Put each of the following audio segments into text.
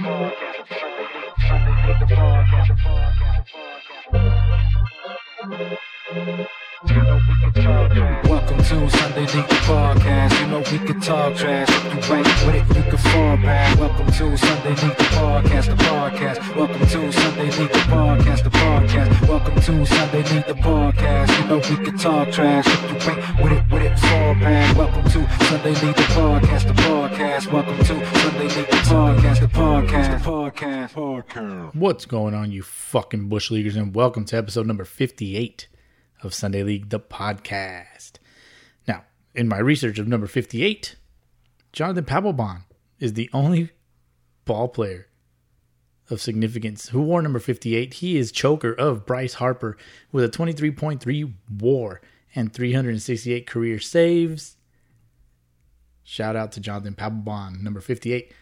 Welcome to Sunday League Podcast. You know we can talk trash. If you ain't with it, you can fall back. Welcome to Sunday League Podcast, the podcast. Welcome to Sunday League podcast. Sunday League the Podcast. You know we can talk trash. If you ain't with it, with it, fall back. Welcome to Sunday League the Podcast, the podcast. Welcome to Sunday League the Podcast, the podcast, the podcast, podcast. What's going on, you fucking Bush Leaguers, and welcome to episode number 58 of Sunday League, the podcast. Now, in my research of number 58, Jonathan Papelbon is the only ball player of significance who wore number 58. He is choker of Bryce Harper with a 23.3 war and 368 career saves. Shout out to Jonathan Papelbon, number 58.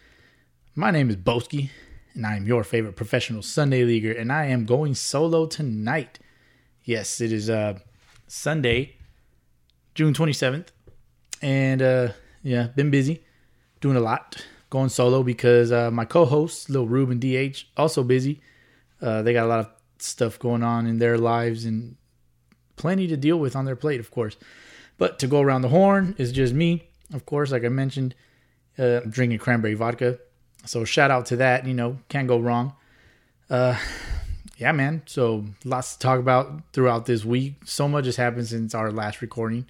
My name is Boski, and I am your favorite professional Sunday leaguer, and I am going solo tonight. Yes, it is uh, Sunday, June 27th. And uh, yeah, been busy, doing a lot, going solo because uh, my co host, Lil Ruben DH, also busy. Uh, they got a lot of stuff going on in their lives and plenty to deal with on their plate, of course. But to go around the horn is just me, of course, like I mentioned, uh, drinking cranberry vodka. So shout out to that. You know, can't go wrong. Uh, yeah, man. So lots to talk about throughout this week. So much has happened since our last recording,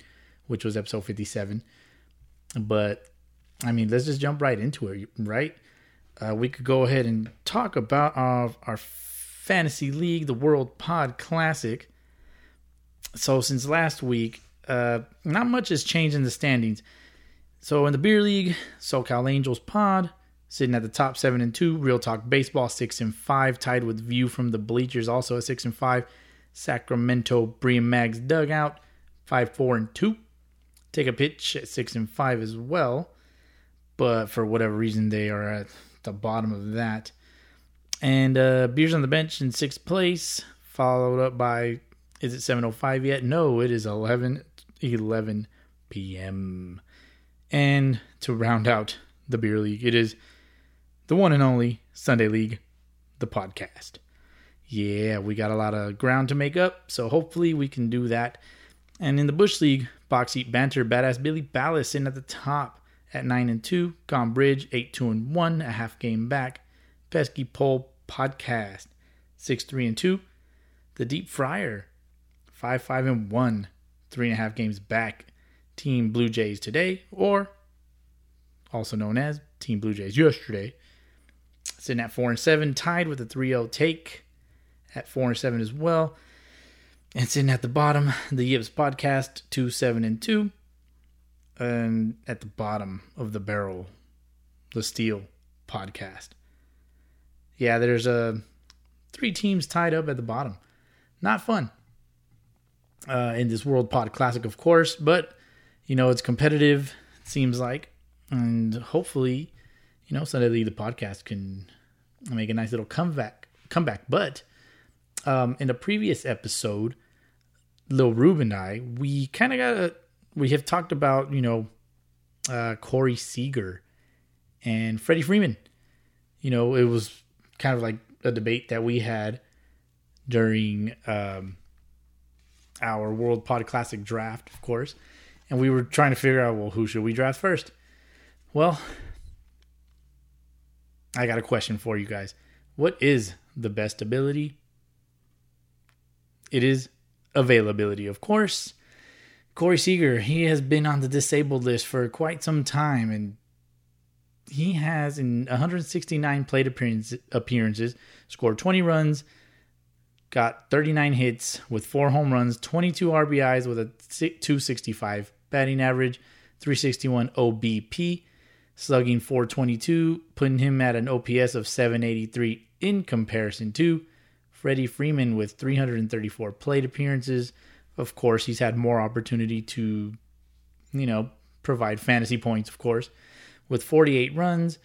which was episode 57. But I mean, let's just jump right into it, right? Uh, we could go ahead and talk about our, our fantasy league, the World Pod Classic. So since last week, uh, not much has changed in the standings. So in the beer league, SoCal Angels Pod sitting at the top seven and two. Real Talk Baseball six and five, tied with View from the bleachers, also at six and five. Sacramento Brian Mags dugout five four and two. Take a pitch at six and five as well, but for whatever reason they are at the bottom of that. And uh, beers on the bench in sixth place, followed up by is it 7:05 yet? No, it is 11 11 p.m. And to round out the beer league, it is the one and only Sunday League, the podcast. Yeah, we got a lot of ground to make up, so hopefully we can do that. And in the Bush League, box seat banter, badass Billy Ballas in at the top at nine and two. Gone Bridge eight two and one, a half game back. Pesky Pole podcast six three and two. The Deep Fryer five five and one, three and a half games back. Team Blue Jays today, or also known as Team Blue Jays yesterday. Sitting at four and seven, tied with a 3-0 take at four and seven as well. And sitting at the bottom, the Yips podcast, two seven and two. And at the bottom of the barrel, the Steel podcast. Yeah, there's uh, three teams tied up at the bottom. Not fun. Uh, in this World Pod Classic, of course, but you know it's competitive. It seems like, and hopefully, you know, League the podcast can make a nice little comeback. Comeback, but um, in a previous episode, Lil Ruben and I, we kind of got a, we have talked about you know, uh, Corey Seager and Freddie Freeman. You know, it was kind of like a debate that we had during um, our World Pod Classic draft, of course, and we were trying to figure out, well, who should we draft first? Well, I got a question for you guys. What is the best ability? It is availability, of course. Corey Seager, he has been on the disabled list for quite some time, and he has in 169 plate appearance, appearances scored 20 runs, got 39 hits with four home runs, 22 RBIs with a 265 batting average, 361 OBP, slugging 422, putting him at an OPS of 783 in comparison to Freddie Freeman with 334 plate appearances. Of course, he's had more opportunity to, you know, provide fantasy points, of course, with 48 runs,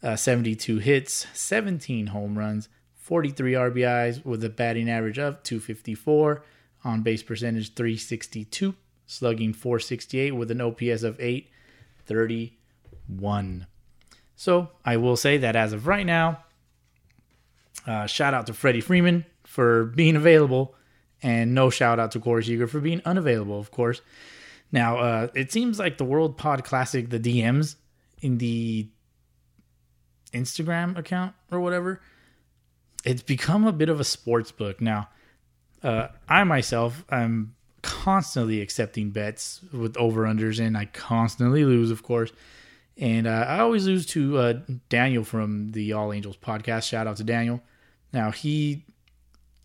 uh, 72 hits, 17 home runs, 43 RBIs with a batting average of 254, on base percentage 362, slugging 468 with an OPS of 831. So I will say that as of right now, uh, shout out to Freddie Freeman for being available, and no shout out to Corey Seager for being unavailable, of course. Now, uh, it seems like the World Pod Classic, the DMs in the Instagram account or whatever, it's become a bit of a sports book. Now, uh, I myself, I'm constantly accepting bets with over unders, and I constantly lose, of course. And uh, I always lose to uh, Daniel from the All Angels podcast. Shout out to Daniel. Now he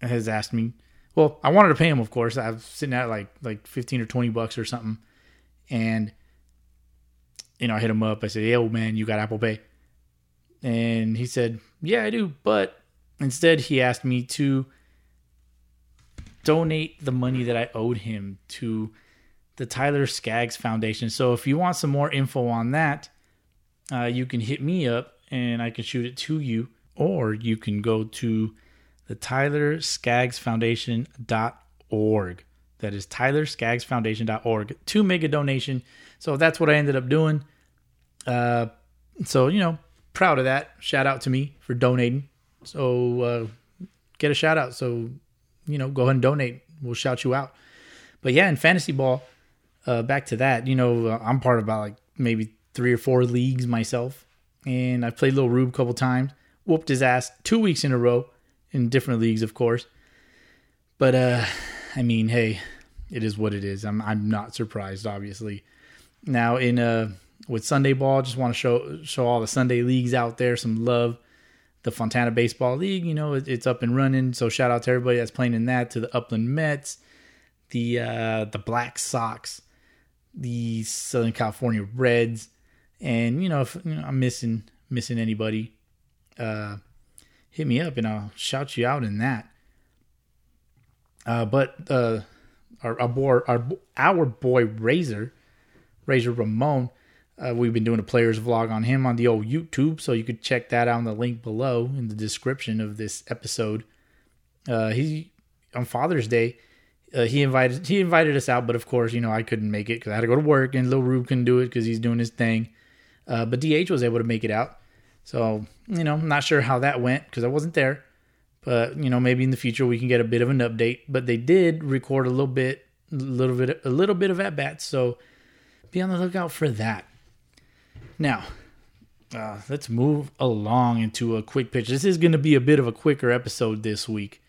has asked me. Well, I wanted to pay him, of course. I was sitting at like like fifteen or twenty bucks or something, and you know I hit him up. I said, "Hey, old man, you got Apple Pay?" And he said, "Yeah, I do." But instead, he asked me to donate the money that I owed him to the Tyler Skaggs Foundation. So if you want some more info on that, uh, you can hit me up and I can shoot it to you, or you can go to the Tyler Skaggs Foundation.org. That is Tyler Skaggs Foundation.org to make a donation. So that's what I ended up doing. Uh, so, you know, proud of that. Shout out to me for donating. So, uh, get a shout out. So, you know, go ahead and donate. We'll shout you out. But yeah, in fantasy ball, uh, back to that, you know, uh, I'm part of about like maybe three or four leagues myself, and I played Little Rube a couple times. Whooped his ass two weeks in a row in different leagues, of course. But uh, I mean, hey, it is what it is. I'm I'm not surprised, obviously. Now in uh with Sunday ball, just want to show show all the Sunday leagues out there some love. The Fontana Baseball League, you know, it, it's up and running. So shout out to everybody that's playing in that. To the Upland Mets, the uh, the Black Sox, the Southern California Reds, and you know if you know, I'm missing missing anybody, uh, hit me up and I'll shout you out in that. Uh, but uh, our our boy, our our boy Razor, Razor Ramon, uh, we've been doing a players vlog on him on the old YouTube, so you could check that out in the link below in the description of this episode. Uh, he on Father's Day uh, he invited he invited us out, but of course, you know, I couldn't make it because I had to go to work, and Lil Rube couldn't do it because he's doing his thing. Uh, but DH was able to make it out, so you know, I'm not sure how that went because I wasn't there. But you know, maybe in the future we can get a bit of an update. But they did record a little bit, a little bit, a little bit of at bats, so be on the lookout for that. Now, uh, let's move along into a quick pitch. This is going to be a bit of a quicker episode this week.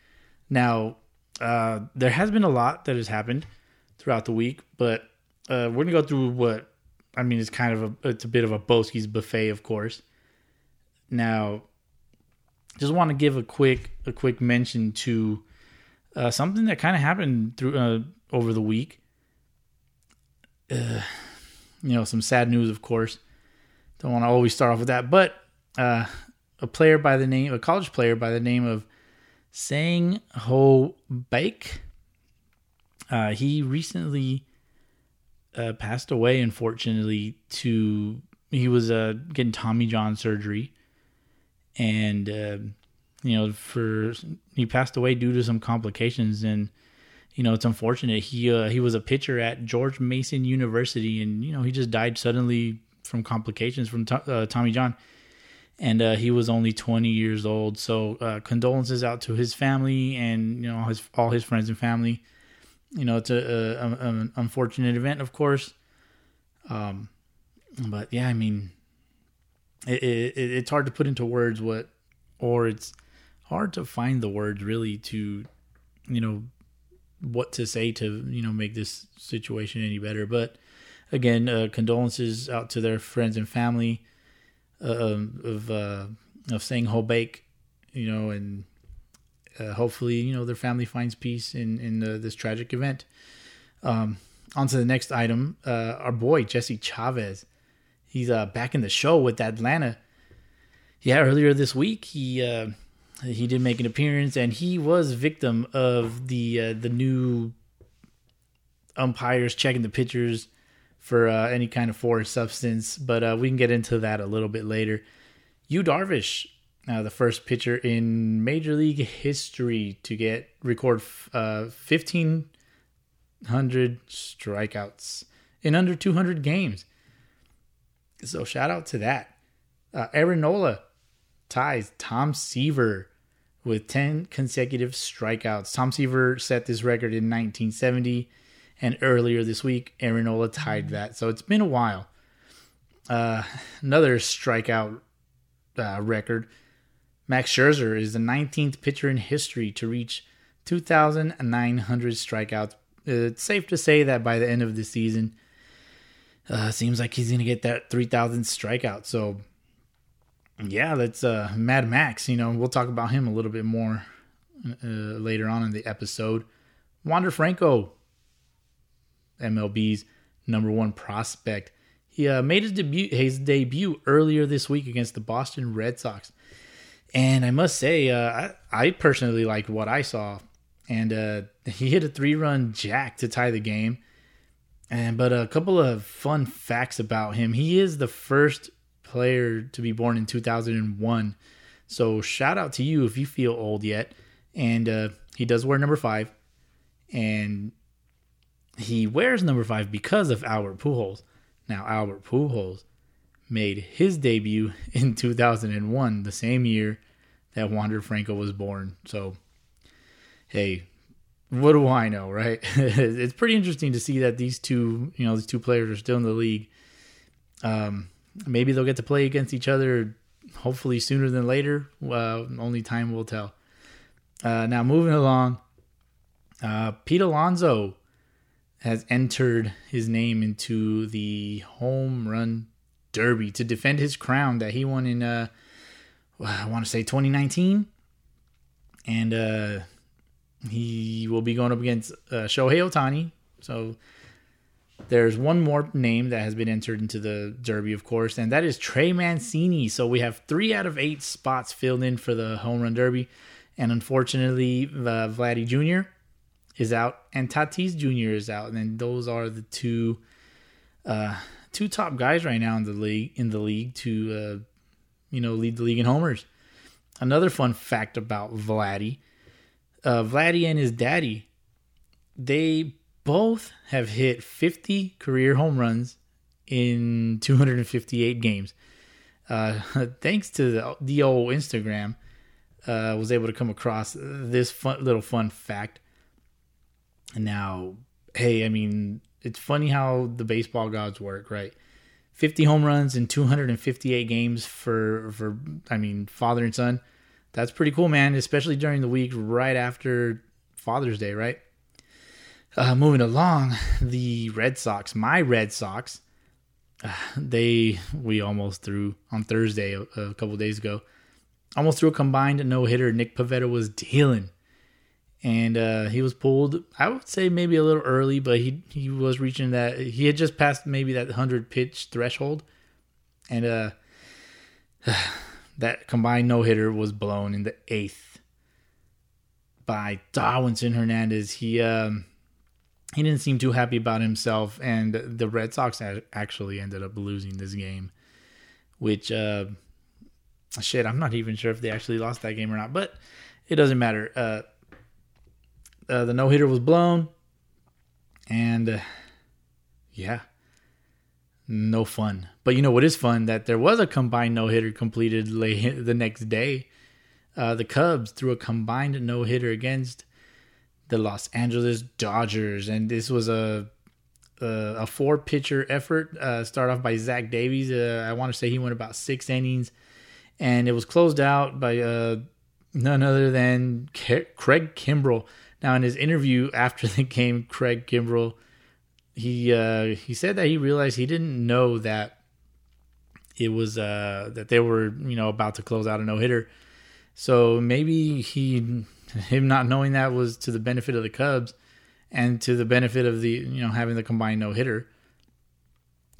Now, uh, there has been a lot that has happened throughout the week, but uh, we're gonna go through what I mean. It's kind of a it's a bit of a Boski's buffet, of course. Now, just want to give a quick a quick mention to uh, something that kind of happened through uh, over the week. Uh, you know, some sad news, of course. Don't want to always start off with that, but uh, a player by the name, a college player by the name of Sang Ho Baek. Uh, he recently uh, passed away, unfortunately. To he was getting Tommy John surgery, and uh, you know, for he passed away due to some complications, and you know, it's unfortunate. He uh, he was a pitcher at George Mason University, and you know, he just died suddenly from complications from to- uh, Tommy John and uh, he was only 20 years old. So uh, condolences out to his family and you know his all his friends and family. You know, it's a, a, a an unfortunate event, of course. Um, but yeah, I mean, it, it, it's hard to put into words what, or it's hard to find the words really to, you know, what to say to you know make this situation any better. But again, uh, condolences out to their friends and family uh, of uh, of Sang Ho Baek, you know, and uh, hopefully, you know, their family finds peace in in uh, this tragic event. Um, on to the next item. Uh, our boy Jesse Chavez, he's uh, back in the show with Atlanta. Yeah, earlier this week he uh, he did make an appearance, and he was victim of the uh, the new umpires checking the pitchers for uh, any kind of foreign substance, but uh, we can get into that a little bit later. Yu Darvish, uh, the first pitcher in Major League history to get record uh, fifteen hundred strikeouts in under two hundred games. So shout out to that. Uh, Aaron Nola ties Tom Seaver with 10 consecutive strikeouts. Tom Seaver set this record in 1970, and earlier this week, Aaron Nola tied that. So it's been a while. Uh, another strikeout uh, record. Max Scherzer is the 19th pitcher in history to reach 2,900 strikeouts. It's safe to say that by the end of the season, uh, seems like he's going to get that 3,000 strikeout. So, yeah, that's uh, Mad Max. You know, we'll talk about him a little bit more uh, later on in the episode. Wander Franco, MLB's number one prospect. He uh, made his debut his debut earlier this week against the Boston Red Sox, and I must say, uh, I, I personally liked what I saw. And uh, he hit a three run jack to tie the game. And but a couple of fun facts about him: he is the first player to be born in 2001. So shout out to you if you feel old yet. And uh, he does wear number five, and he wears number five because of Albert Pujols. Now, Albert Pujols made his debut in 2001, the same year that Wander Franco was born. So, hey, what do I know, right? it's pretty interesting to see that these two, you know, these two players are still in the league. Um, maybe they'll get to play against each other, hopefully sooner than later. Uh, only time will tell. Uh, now, moving along, uh, Pete Alonso has entered his name into the home run derby to defend his crown that he won in uh I want to say 2019 and uh he will be going up against uh, Shohei Ohtani so there's one more name that has been entered into the derby of course and that is Trey Mancini so we have 3 out of 8 spots filled in for the home run derby and unfortunately uh, Vladdy Jr is out and Tatis Jr. is out, and then those are the two uh, two top guys right now in the league in the league to uh, you know lead the league in homers. Another fun fact about Vladdy, uh, Vladdy and his daddy, they both have hit 50 career home runs in 258 games. Uh, thanks to the, the old Instagram, uh, was able to come across this fun, little fun fact. Now, hey, I mean, it's funny how the baseball gods work, right? 50 home runs in 258 games for for I mean, father and son. That's pretty cool, man, especially during the week right after Father's Day, right? Uh, moving along, the Red Sox, my Red Sox, uh, they we almost threw on Thursday a, a couple days ago. Almost threw a combined no hitter. Nick Pivetta was dealing and uh, he was pulled. I would say maybe a little early, but he he was reaching that. He had just passed maybe that hundred pitch threshold, and uh, that combined no hitter was blown in the eighth by Darwinzon Hernandez. He um, he didn't seem too happy about himself, and the Red Sox actually ended up losing this game, which uh, shit, I'm not even sure if they actually lost that game or not, but it doesn't matter. Uh, uh, the no hitter was blown, and uh, yeah, no fun. But you know what is fun? That there was a combined no hitter completed late the next day. Uh, the Cubs threw a combined no hitter against the Los Angeles Dodgers, and this was a a, a four pitcher effort. Uh, start off by Zach Davies. Uh, I want to say he went about six innings, and it was closed out by uh, none other than Craig Kimbrel now, in his interview after the game, Craig Kimbrel, he uh, he said that he realized he didn't know that it was uh, that they were you know about to close out a no hitter. So maybe he him not knowing that was to the benefit of the Cubs and to the benefit of the you know having the combined no hitter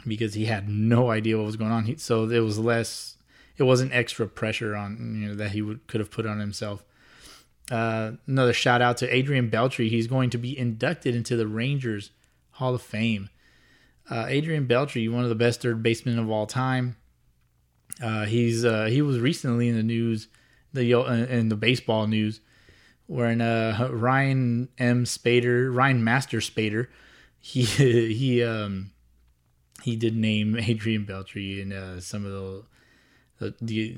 because he had no idea what was going on. He, so there was less. It wasn't extra pressure on you know that he would could have put on himself. Uh, another shout out to Adrian Beltre. He's going to be inducted into the Rangers Hall of Fame. Uh, Adrian Beltre, one of the best third basemen of all time. Uh, he's uh, he was recently in the news, the uh, in the baseball news, when uh, Ryan M. Spader, Ryan Master Spader, he he um, he did name Adrian Beltre in some of the the, the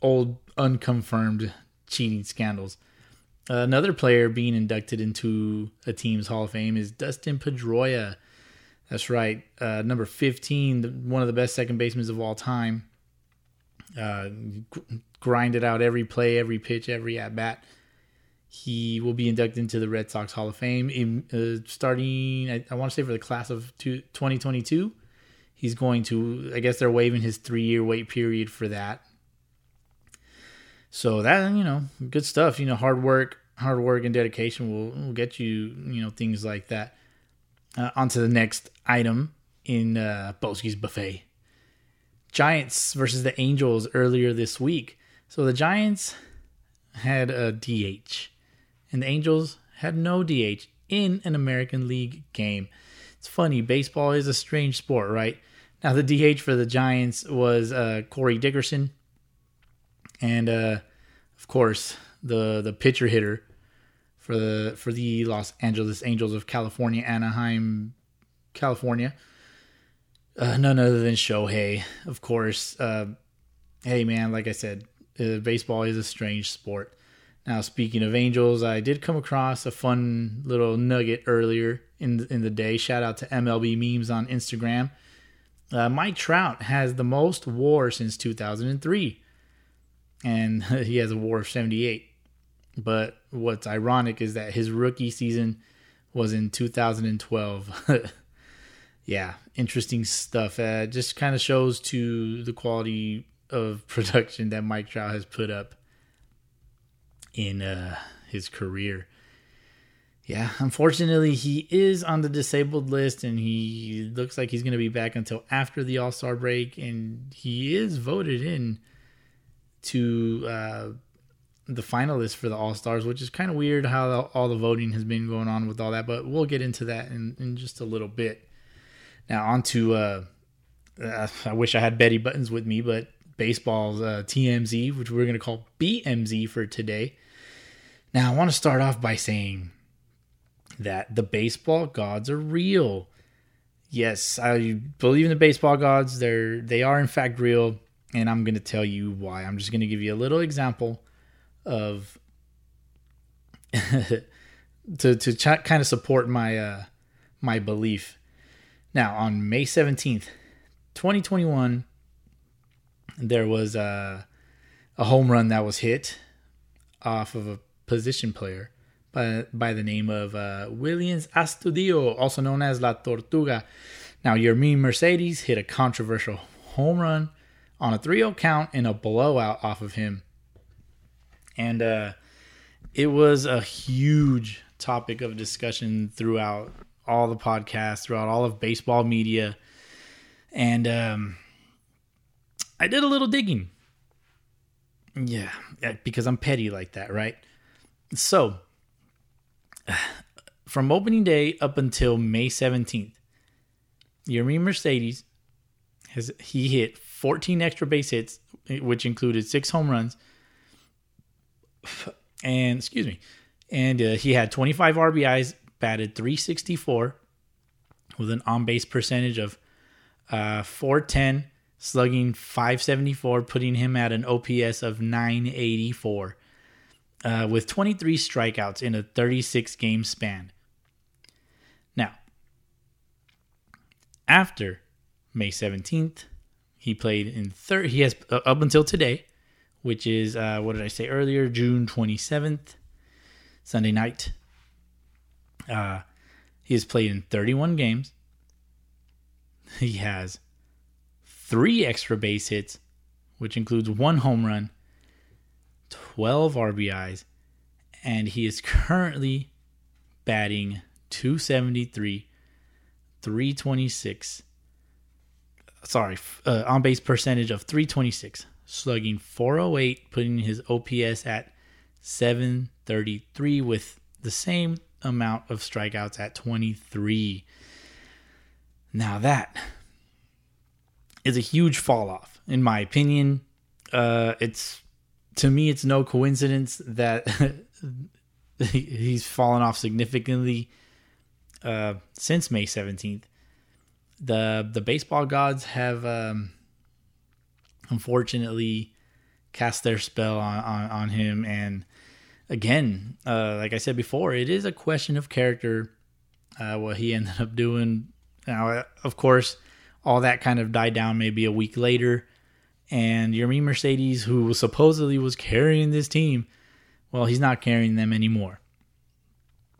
old unconfirmed cheating scandals. Another player being inducted into a team's Hall of Fame is Dustin Pedroia. That's right, uh, number 15, one of the best second basemen of all time. Uh, grinded out every play, every pitch, every at bat. He will be inducted into the Red Sox Hall of Fame in, uh, starting, I, I want to say, for the class of two, 2022. He's going to, I guess they're waiving his three year wait period for that. So that, you know, good stuff. You know, hard work, hard work and dedication will, will get you, you know, things like that. Uh, on to the next item in uh, Boski's Buffet. Giants versus the Angels earlier this week. So the Giants had a DH, and the Angels had no DH in an American League game. It's funny, baseball is a strange sport, right? Now the DH for the Giants was uh, Corey Dickerson, and uh, of course the the pitcher hitter for the for the Los Angeles Angels of California, Anaheim, California. Uh, none other than Shohei, of course. Uh, hey man, like I said, uh, baseball is a strange sport. Now, speaking of Angels, I did come across a fun little nugget earlier in the, in the day. Shout out to MLB memes on Instagram. Uh, Mike Trout has the most WAR since 2003, and he has a WAR of 78. But what's ironic is that his rookie season was in 2012. yeah, interesting stuff. Uh, just kind of shows to the quality of production that Mike Trout has put up in uh, his career. Yeah, unfortunately, he is on the disabled list, and he looks like he's going to be back until after the All Star break. And he is voted in to uh, the finalists for the All Stars, which is kind of weird how the, all the voting has been going on with all that. But we'll get into that in, in just a little bit. Now, on to uh, uh, I wish I had Betty Buttons with me, but baseball's uh, TMZ, which we're going to call BMZ for today. Now, I want to start off by saying that the baseball gods are real. Yes, I believe in the baseball gods. They're they are in fact real, and I'm going to tell you why. I'm just going to give you a little example of to to ch- kind of support my uh my belief. Now, on May 17th, 2021, there was a, a home run that was hit off of a position player by, by the name of uh, Willians Astudillo, also known as La Tortuga. Now, Yermin Mercedes hit a controversial home run on a 3 0 count and a blowout off of him. And uh, it was a huge topic of discussion throughout all the podcasts, throughout all of baseball media. And um, I did a little digging. Yeah, because I'm petty like that, right? So, from opening day up until May 17th, Yermin Mercedes has he hit 14 extra base hits, which included six home runs, and excuse me, and uh, he had 25 RBIs, batted 364 with an on base percentage of uh, 410 slugging 574, putting him at an OPS of 984, uh, with 23 strikeouts in a 36 game span. Now, after May 17th, he played in third. He has uh, up until today, which is uh, what did I say earlier? June 27th, Sunday night. Uh, he has played in 31 games. He has three extra base hits, which includes one home run, 12 RBIs, and he is currently batting 273, 326. Sorry, uh, on base percentage of 326, slugging 408, putting his OPS at 733 with the same amount of strikeouts at 23. Now that is a huge fall off, in my opinion. Uh, it's to me, it's no coincidence that he's fallen off significantly uh, since May seventeenth. The the baseball gods have um, unfortunately cast their spell on, on, on him. And again, uh, like I said before, it is a question of character uh, what he ended up doing. Now, of course, all that kind of died down maybe a week later. And Yermin Mercedes, who supposedly was carrying this team, well, he's not carrying them anymore.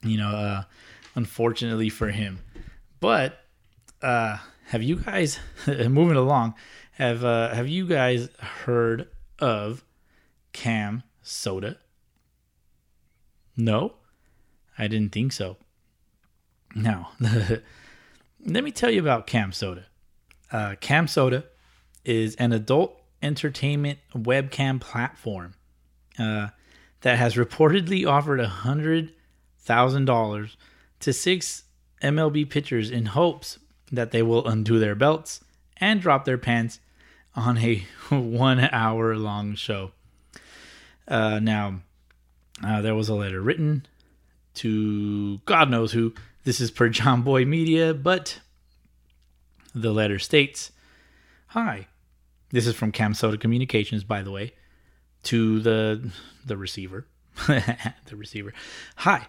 You know, uh, unfortunately for him. But uh, have you guys moving along? Have uh, have you guys heard of Cam Soda? No, I didn't think so. Now, let me tell you about Cam Soda. Uh, Cam Soda is an adult entertainment webcam platform uh, that has reportedly offered hundred thousand dollars to six MLB pitchers in hopes that they will undo their belts and drop their pants on a one hour long show. Uh, now, uh, there was a letter written to God knows who. This is per John Boy Media, but the letter states Hi, this is from Cam Soda Communications, by the way, to the the receiver. the receiver. Hi,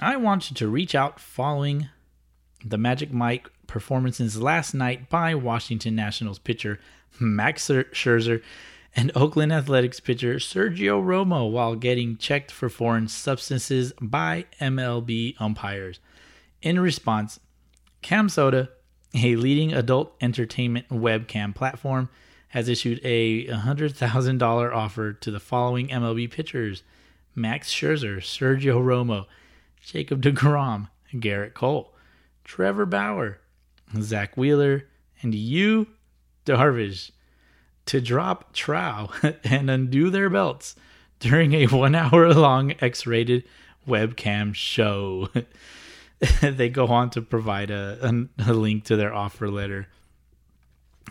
I want you to reach out following the Magic Mike performances last night by Washington Nationals pitcher Max Scherzer and Oakland Athletics pitcher Sergio Romo while getting checked for foreign substances by MLB umpires. In response, Cam Soda, a leading adult entertainment webcam platform, has issued a $100,000 offer to the following MLB pitchers Max Scherzer, Sergio Romo, Jacob DeGrom, Gerrit Cole, Trevor Bauer, Zack Wheeler, and Yu, Darvish to drop trow and undo their belts during a one hour long X rated webcam show. they go on to provide a, a, a, link to their offer letter.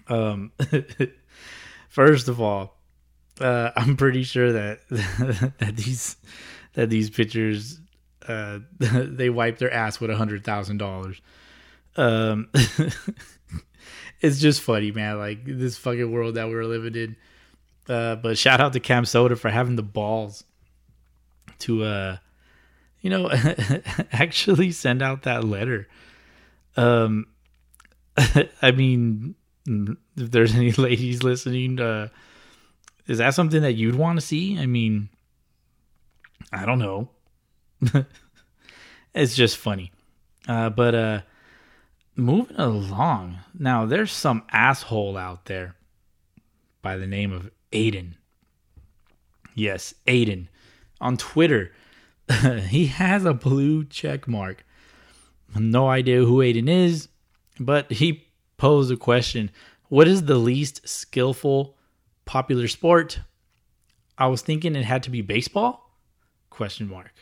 Um, first of all, uh, I'm pretty sure that that these that these pitchers uh, they wipe their ass with a hundred thousand dollars. Um, it's just funny, man. Like this fucking world that we're living in. Uh, but shout out to Cam Soda for having the balls to, uh, you know, actually send out that letter. Um, I mean, if there's any ladies listening, uh, is that something that you'd want to see? I mean, I don't know. it's just funny. Uh, but uh, moving along. Now, there's some asshole out there by the name of Aiden. Yes, Aiden. On Twitter, he has a blue check mark. No idea who Aiden is, but he posed a question What is the least skillful popular sport? I was thinking it had to be baseball? Question mark.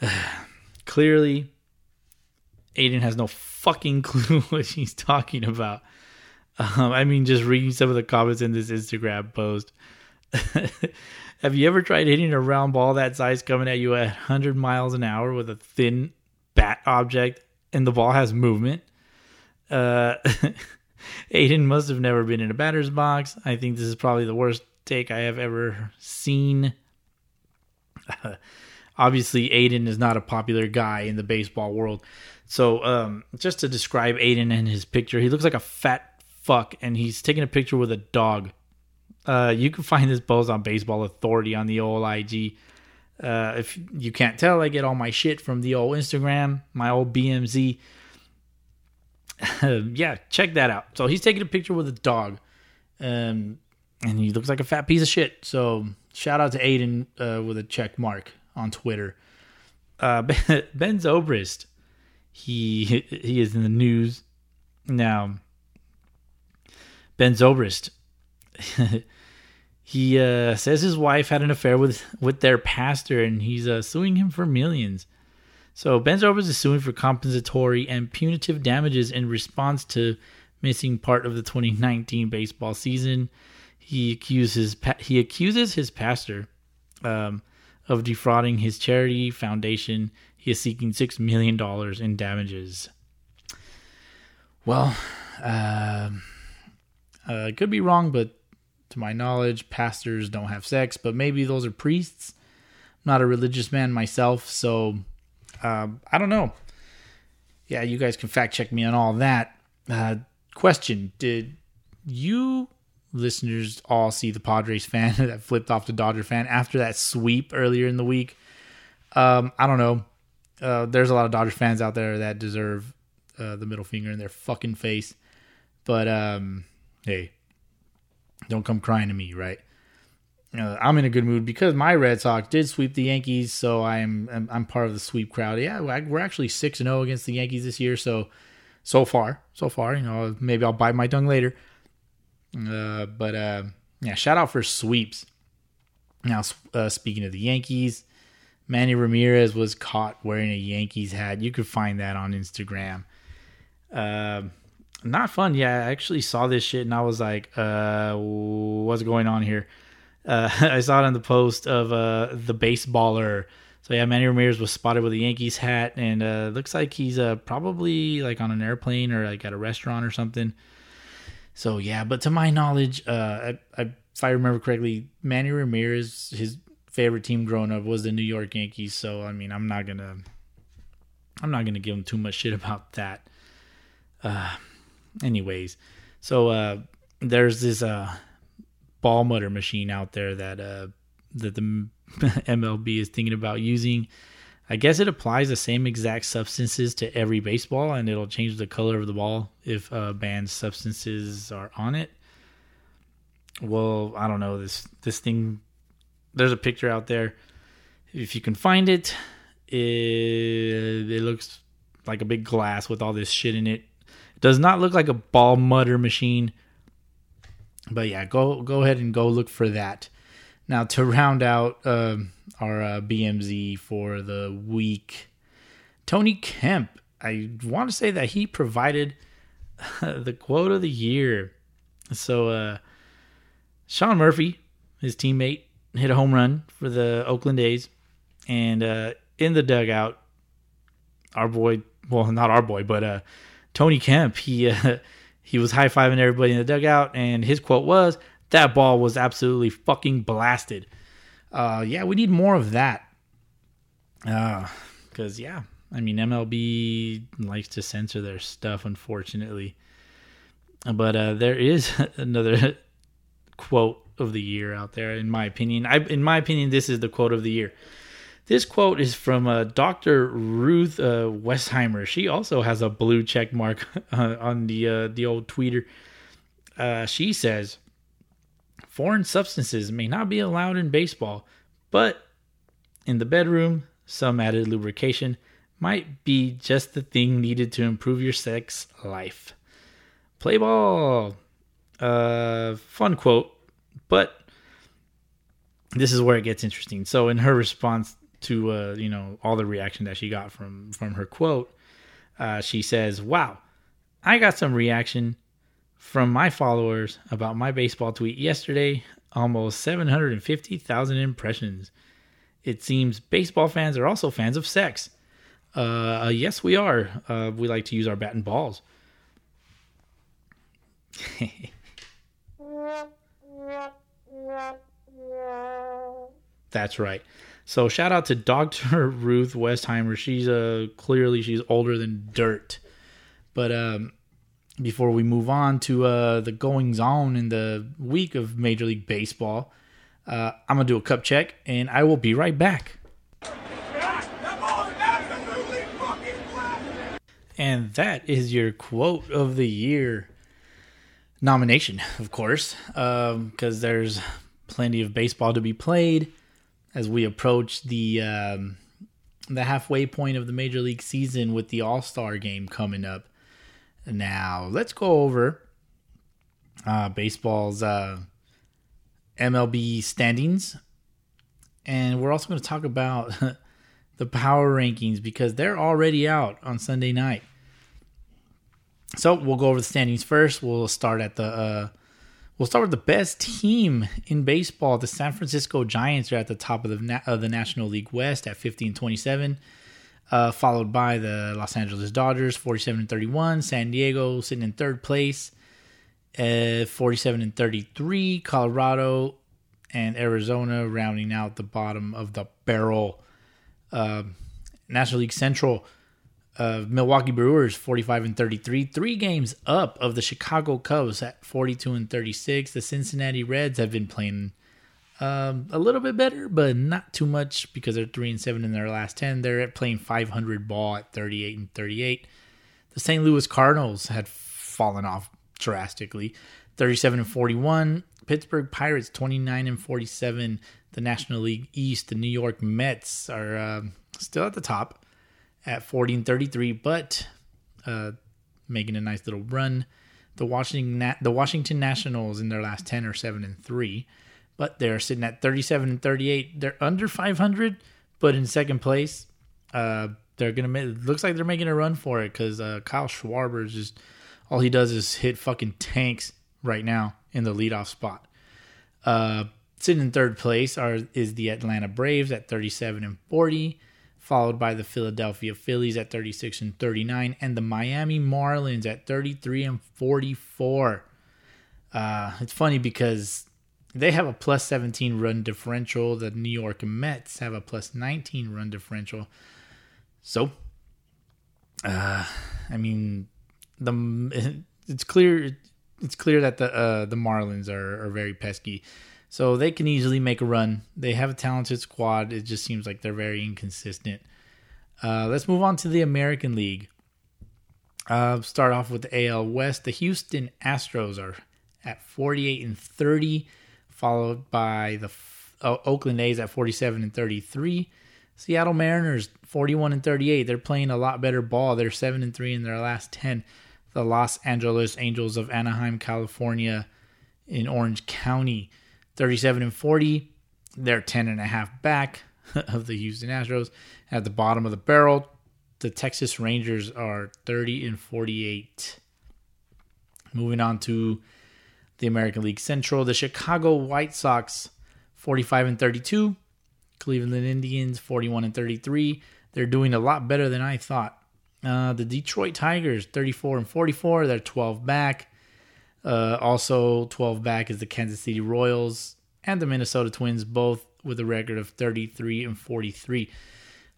Clearly, Aiden has no fucking clue what he's talking about. Um, I mean, just reading some of the comments in this Instagram post. Have you ever tried hitting a round ball that size coming at you at 100 miles an hour with a thin bat object and the ball has movement? Uh, Aiden must have never been in a batter's box. I think this is probably the worst take I have ever seen. obviously, Aiden is not a popular guy in the baseball world. So, um, just to describe Aiden and his picture, he looks like a fat fuck, and he's taking a picture with a dog. Uh, you can find this post on Baseball Authority on the old IG. Uh, if you can't tell, I get all my shit from the old Instagram, my old BMZ. yeah, check that out. So he's taking a picture with a dog, um, and he looks like a fat piece of shit. So shout out to Aiden uh, with a check mark on Twitter. Uh, ben Zobrist he he is in the news now. Ben Zobrist, he uh, says his wife had an affair with with their pastor, and he's uh, suing him for millions. So Ben Zobrist is suing for compensatory and punitive damages in response to missing part of the 2019 baseball season. He accuses he accuses his pastor um, of defrauding his charity foundation he is seeking $6 million in damages. Well, uh, Uh, could be wrong, but to my knowledge, pastors don't have sex, but maybe those are priests. I'm not a religious man myself, so um, I don't know. Yeah, you guys can fact check me on all that. Uh, question Did you listeners all see the Padres fan that flipped off the Dodger fan after that sweep earlier in the week? Um, I don't know. Uh, there's a lot of Dodgers fans out there that deserve uh, the middle finger in their fucking face. But um, hey, don't come crying to me, right? Uh, I'm in a good mood because my Red Sox did sweep the Yankees, so I'm I'm, I'm part of the sweep crowd. Yeah, we're actually six and zero against the Yankees this year. So so far, so far, you know, maybe I'll bite my tongue later. Uh, but uh, yeah, shout out for sweeps. Now, uh, speaking of the Yankees, Manny Ramirez was caught wearing a Yankees hat. You could find that on Instagram. Uh, not fun. Yeah, I actually saw this shit and I was like, uh, what's going on here? Uh, I saw it on the post of uh, the baseballer. So yeah, Manny Ramirez was spotted with a Yankees hat, and uh, looks like he's uh, probably like on an airplane or like at a restaurant or something. So yeah, but to my knowledge, uh, I, I, if I remember correctly, Manny Ramirez, his favorite team growing up was the New York Yankees. So I mean, I'm not gonna, I'm not gonna give them too much shit about that. Uh, anyways, so uh, there's this uh ball mudder machine out there that uh that the MLB is thinking about using. I guess it applies the same exact substances to every baseball, and it'll change the color of the ball if uh, banned substances are on it. Well, I don't know this this thing. There's a picture out there. If you can find it, it, it looks like a big glass with all this shit in it. It does not look like a ball mudder machine. But yeah, go go ahead and go look for that. Now to round out um, our uh, BMZ for the week, Tony Kemp. I want to say that he provided the quote of the year. So uh, Sean Murphy, his teammate, hit a home run for the Oakland A's, and uh, in the dugout, our boy, well, not our boy, but uh, Tony Kemp, he uh, he was high fiving everybody in the dugout, and his quote was, "That ball was absolutely fucking blasted." Uh, yeah, we need more of that. Because uh, yeah, I mean MLB likes to censor their stuff, unfortunately. But uh, there is another quote of the year out there, in my opinion. I, in my opinion, this is the quote of the year. This quote is from uh, Dr. Ruth uh, Westheimer. She also has a blue check mark uh, on the uh, the old tweeter. Uh, she says, "Foreign substances may not be allowed in baseball, but in the bedroom, some added lubrication might be just the thing needed to improve your sex life." Play ball. Uh, fun quote, but this is where it gets interesting. So in her response to uh, you know all the reaction that she got from from her quote, uh, she says, "Wow, I got some reaction from my followers about my baseball tweet yesterday. Almost 750,000 impressions. It seems baseball fans are also fans of sex. Uh, yes, we are. Uh, we like to use our bat and balls." That's right. So shout out to Dr. Ruth Westheimer. She's uh clearly she's older than dirt. But um before we move on to uh the goings on in the week of Major League Baseball, uh I'm to do a cup check and I will be right back. And that is your quote of the year nomination, of course, because um, there's plenty of baseball to be played as we approach the um, the halfway point of the major league season with the All Star game coming up. Now let's go over uh, baseball's uh, MLB standings, and we're also going to talk about the power rankings because they're already out on Sunday night. So we'll go over the standings first. We'll start at the uh, We'll start with the best team in baseball. The San Francisco Giants are at the top of the, Na- of the National League West at 50 and 27, uh, followed by the Los Angeles Dodgers, 47 and 31. San Diego sitting in third place uh, 47 and 33. Colorado and Arizona rounding out the bottom of the barrel. Uh, National League Central, uh, Milwaukee Brewers 45 and 33, three games up of the Chicago Cubs at 42 and 36. The Cincinnati Reds have been playing um, a little bit better, but not too much because they're three and seven in their last 10. They're at playing 500 ball at 38 and 38. The St. Louis Cardinals had fallen off drastically, 37 and 41. Pittsburgh Pirates 29 and 47. The National League East, the New York Mets are uh, still at the top at 40 and 33, but uh, making a nice little run. The Washington Na- the Washington Nationals in their last 10 are 7 and 3, but they're sitting at 37 and 38. They're under 500, but in second place. Uh, they're gonna make. It looks like they're making a run for it because uh, Kyle Schwarber is just all he does is hit fucking tanks right now in the leadoff spot. Uh, sitting in third place are is the Atlanta Braves at 37 and 40, followed by the Philadelphia Phillies at 36 and 39, and the Miami Marlins at 33 and 44. Uh, it's funny because they have a plus 17 run differential. The New York Mets have a plus 19 run differential. So, uh, I mean, the it's clear it's clear that the uh, the Marlins are, are very pesky. So they can easily make a run. They have a talented squad. It just seems like they're very inconsistent. Uh, let's move on to the American League. Uh, start off with the AL West. The Houston Astros are at 48 and 30, followed by the uh, Oakland A's at 47 and 33. Seattle Mariners 41 and 38. They're playing a lot better ball. They're 7 and 3 in their last 10 the Los Angeles Angels of Anaheim, California, in Orange County, 37 and 40. They're 10 and a half back of the Houston Astros. At the bottom of the barrel, the Texas Rangers are 30 and 48. Moving on to the American League Central, the Chicago White Sox 45 and 32, Cleveland Indians 41 and 33. They're doing a lot better than I thought. Uh, the Detroit Tigers, 34 and 44. They're 12 back. Uh, also, 12 back is the Kansas City Royals and the Minnesota Twins, both with a record of 33 and 43.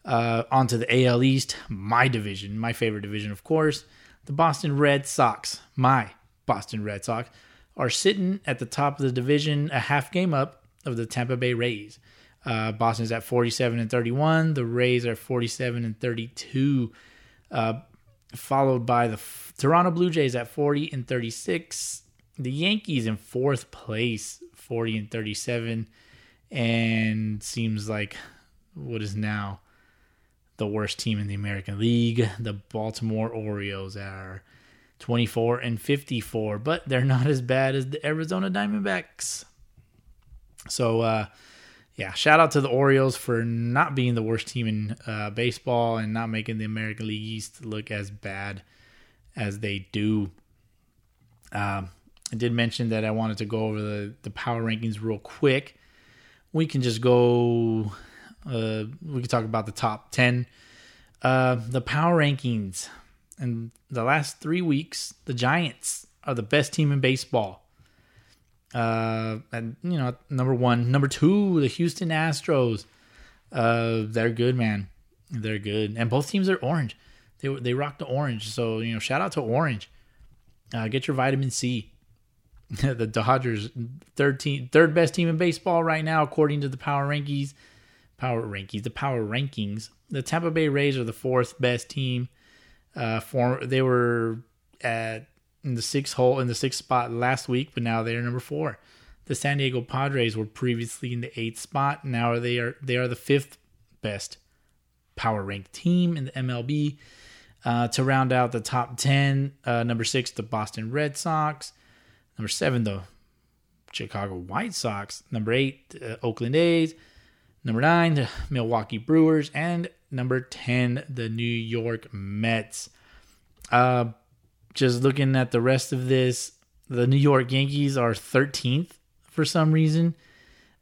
Uh, onto the AL East, my division, my favorite division, of course. The Boston Red Sox, my Boston Red Sox, are sitting at the top of the division, a half game up of the Tampa Bay Rays. Uh, Boston's at 47 and 31. The Rays are 47 and 32 uh, followed by the Toronto Blue Jays at 40 and 36. The Yankees in fourth place, 40 and 37, and seems like what is now the worst team in the American League. The Baltimore Orioles are 24 and 54, but they're not as bad as the Arizona Diamondbacks. So, uh, yeah, shout out to the Orioles for not being the worst team in uh, baseball and not making the American League East look as bad as they do. Um, I did mention that I wanted to go over the, the power rankings real quick. We can just go, uh, we can talk about the top 10. Uh, the power rankings. In the last three weeks, the Giants are the best team in baseball. Uh, and you know, number one, number two, the Houston Astros. Uh, they're good, man. They're good, and both teams are orange. They they rock the orange. So you know, shout out to Orange. Uh, get your vitamin C. the Dodgers, third team, third best team in baseball right now, according to the Power Rankings. Power Rankings, the Power Rankings. The Tampa Bay Rays are the fourth best team. Uh, for they were at in the sixth hole in the sixth spot last week, but now they're number four. The San Diego Padres were previously in the eighth spot. Now they are they are the fifth best power ranked team in the MLB. Uh, to round out the top ten, uh, number six, the Boston Red Sox. Number seven, the Chicago White Sox. Number eight, the Oakland A's. Number nine, the Milwaukee Brewers, and number ten, the New York Mets. Uh, just looking at the rest of this, the New York Yankees are 13th for some reason.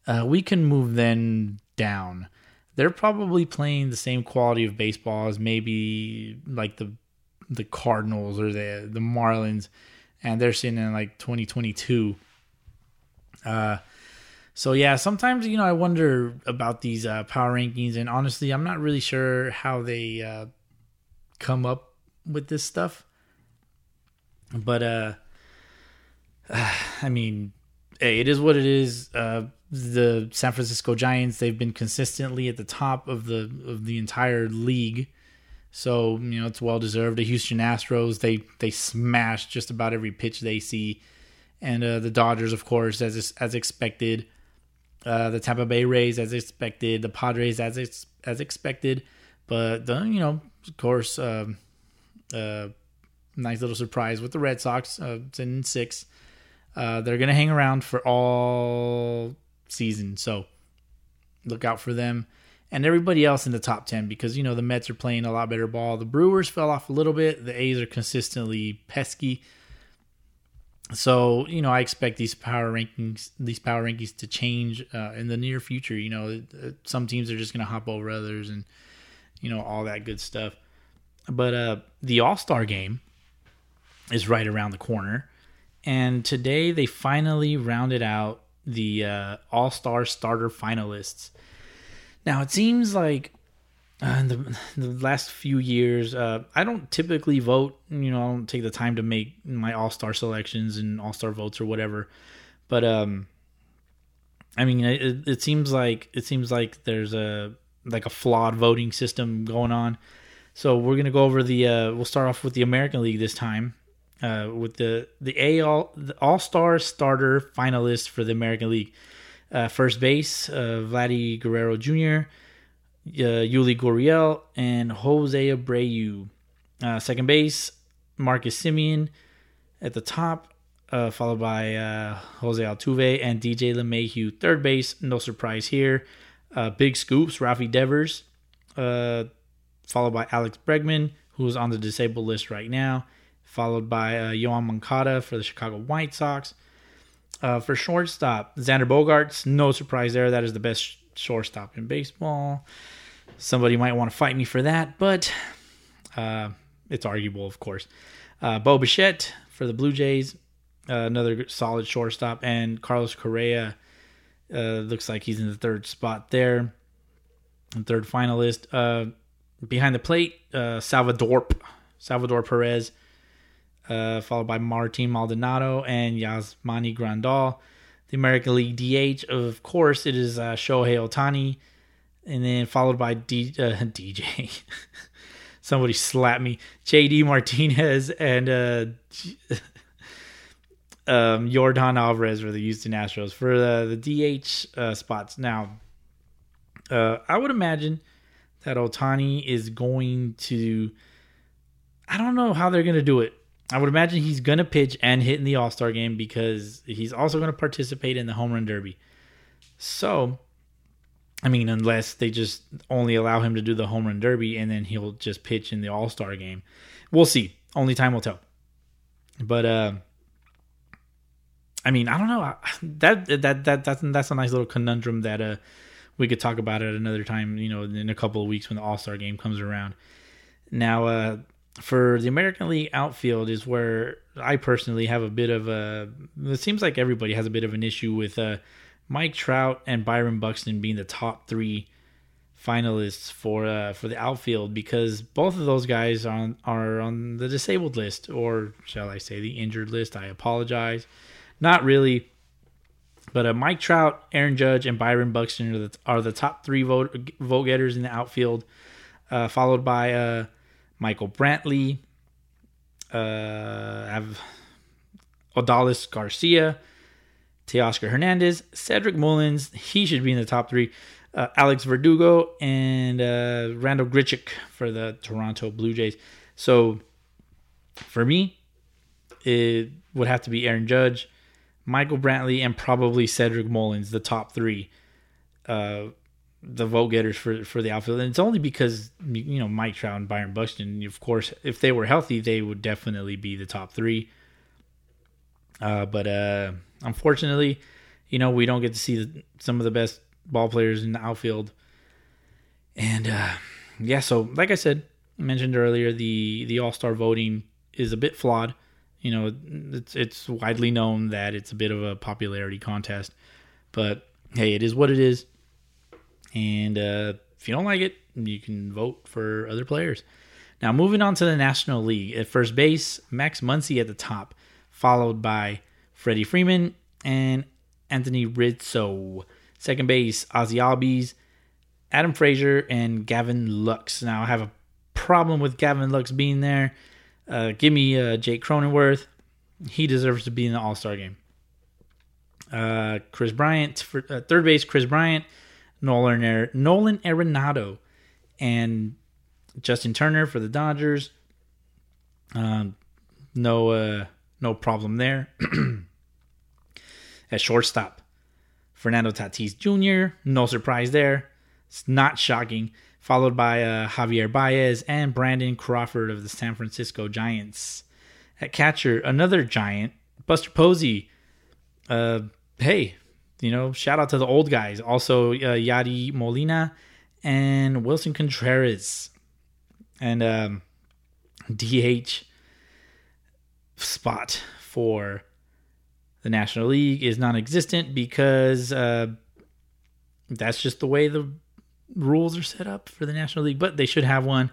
Uh, we can move them down. They're probably playing the same quality of baseball as maybe like the the Cardinals or the the Marlins, and they're sitting in like 2022. Uh, so yeah, sometimes you know I wonder about these uh, power rankings, and honestly, I'm not really sure how they uh, come up with this stuff. But uh, I mean, hey, it is what it is. Uh, the San Francisco Giants, they've been consistently at the top of the of the entire league. So, you know, it's well deserved. The Houston Astros, they they smash just about every pitch they see. And uh, the Dodgers, of course, as as expected. Uh, the Tampa Bay Rays, as expected. The Padres, as ex- as expected. But the you know, of course, um, uh, nice little surprise with the Red Sox. Uh, it's in six. Uh, they're gonna hang around for all season, so look out for them and everybody else in the top 10 because you know the Mets are playing a lot better ball. The Brewers fell off a little bit. The A's are consistently pesky. So, you know, I expect these power rankings these power rankings to change uh, in the near future, you know, some teams are just going to hop over others and you know, all that good stuff. But uh the All-Star game is right around the corner. And today they finally rounded out the uh, All Star starter finalists. Now it seems like uh, in the, the last few years, uh, I don't typically vote. You know, I don't take the time to make my All Star selections and All Star votes or whatever. But um, I mean, it, it seems like it seems like there's a like a flawed voting system going on. So we're gonna go over the. Uh, we'll start off with the American League this time, uh, with the the all the All Star starter finalists for the American League. Uh, first base, uh, Vladdy Guerrero Jr., uh, Yuli Gurriel, and Jose Abreu. Uh, second base, Marcus Semien At the top, uh, followed by uh, Jose Altuve and DJ LeMahieu. Third base, no surprise here. Big scoops, Rafi Devers, followed by Alex Bregman, who's on the disabled list right now, followed by uh, Yoan Moncada for the Chicago White Sox. Uh, for shortstop, Xander Bogaerts, no surprise there. That is the best shortstop in baseball. Somebody might want to fight me for that, but uh, it's arguable, of course. Uh, Bo Bichette for the Blue Jays, uh, another solid shortstop, and Carlos Correa uh, looks like he's in the third spot there, third finalist. Uh, behind the plate, uh, Salvador Salvador Perez uh, followed by Martin Maldonado and Yasmani Grandal. The American League DH, of course, it is uh, Shohei Ohtani, and then followed by D- uh, DJ. Somebody slapped me. JD Martinez and uh, um, Yordan Alvarez for the Houston Astros for the, the DH uh, spots. Now, uh, I would imagine that Ohtani is going to. I don't know how they're going to do it. I would imagine he's going to pitch and hit in the All Star game because he's also going to participate in the Home Run Derby. So, I mean, unless they just only allow him to do the Home Run Derby and then he'll just pitch in the All Star game. We'll see. Only time will tell. But, uh, I mean, I don't know. That that that that's that's a nice little conundrum that uh we could talk about it another time. You know, in a couple of weeks when the All Star game comes around. Now, uh, for the American League outfield is where I personally have a bit of a. It seems like everybody has a bit of an issue with uh, Mike Trout and Byron Buxton being the top three finalists for uh, for the outfield because both of those guys are on, are on the disabled list or shall I say the injured list. I apologize. Not really. But uh, Mike Trout, Aaron Judge, and Byron Buxton are the, are the top three vote, vote getters in the outfield, uh, followed by uh, Michael Brantley, uh, have Adolis Garcia, Teoscar Hernandez, Cedric Mullins. He should be in the top three. Uh, Alex Verdugo and uh, Randal Grichuk for the Toronto Blue Jays. So for me, it would have to be Aaron Judge, Michael Brantley, and probably Cedric Mullins, the top three. Uh, the vote getters for for the outfield, and it's only because you know Mike Trout and Byron Buxton. Of course, if they were healthy, they would definitely be the top three. Uh, but uh, unfortunately, you know we don't get to see the, some of the best ball players in the outfield. And uh, yeah, so like I said, mentioned earlier, the the All Star voting is a bit flawed. You know, it's it's widely known that it's a bit of a popularity contest, but hey, it is what it is. And uh, if you don't like it, you can vote for other players. Now, moving on to the National League. At first base, Max Muncy at the top, followed by Freddie Freeman and Anthony Rizzo. Second base, Ozzy Albies, Adam Frazier, and Gavin Lux. Now, I have a problem with Gavin Lux being there. Uh, give me uh, Jake Cronenworth. He deserves to be in the All Star game. Uh, Kris Bryant for uh, third base. Kris Bryant, Nolan Nolan Arenado, and Justin Turner for the Dodgers. Um, no, uh, no problem there. At shortstop, Fernando Tatis Jr. No surprise there. It's not shocking followed by uh, Javier Baez and Brandon Crawford of the San Francisco Giants. At catcher, another giant, Buster Posey. Uh, hey, you know, shout out to the old guys. Also, uh, Yadi Molina and Willson Contreras. And um, DH spot for the National League is non existent because uh, that's just the way the rules are set up for the National League, but they should have one.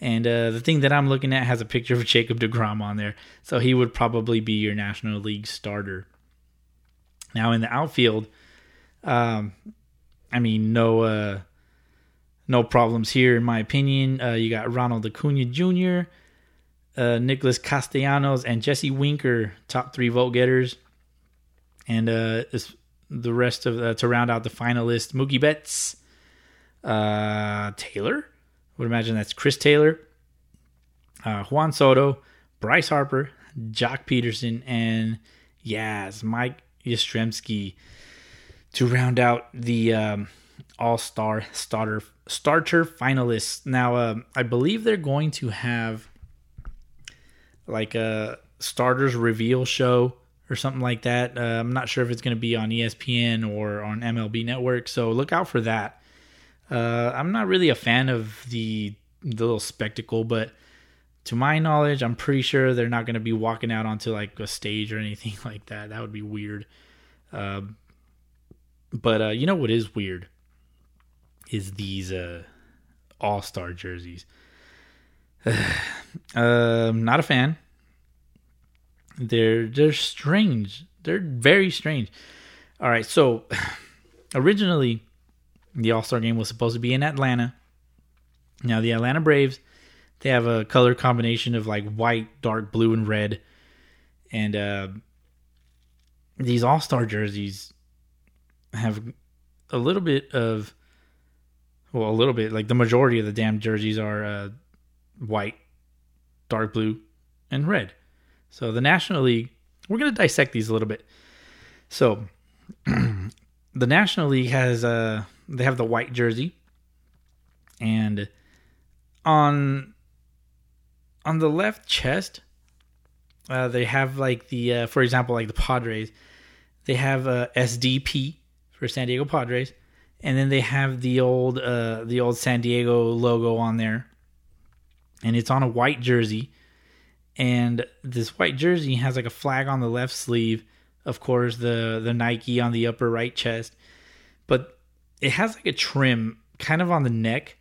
And uh, the thing that I'm looking at has a picture of Jacob DeGrom on there, so he would probably be your National League starter. Now in the outfield, um, I mean no uh, no problems here in my opinion. Uh, you got Ronald Acuna Jr., uh, Nicholas Castellanos, and Jesse Winker, top three vote getters, and uh, the rest of uh, to round out the finalists: Mookie Betts, uh, Taylor. I would imagine that's Chris Taylor, uh, Juan Soto, Bryce Harper, Joc Pederson, and Yaz, Mike Yastrzemski to round out the um, All Star starter starter finalists. Now, uh, I believe they're going to have like a starters reveal show or something like that. Uh, I'm not sure if it's going to be on ESPN or on MLB Network, so look out for that. Uh, I'm not really a fan of the the little spectacle, but to my knowledge, I'm pretty sure they're not going to be walking out onto like a stage or anything like that. That would be weird. Uh, but uh, you know what is weird is these uh, All Star jerseys. um, not a fan. They're they're strange. They're very strange. All right, so originally the All Star game was supposed to be in Atlanta. Now, the Atlanta Braves, they have a color combination of like white, dark blue, and red. And uh, these All Star jerseys have a little bit of, well, a little bit, like the majority of the damn jerseys are uh, white, dark blue, and red. So the National League, we're going to dissect these a little bit. So the National League has uh, they have the white jersey, and on on the left chest, uh, they have like the uh, for example like the Padres, they have uh, SDP for San Diego Padres, and then they have the old uh, the old San Diego logo on there, and it's on a white jersey, and this white jersey has like a flag on the left sleeve, of course the the Nike on the upper right chest, but it has like a trim kind of on the neck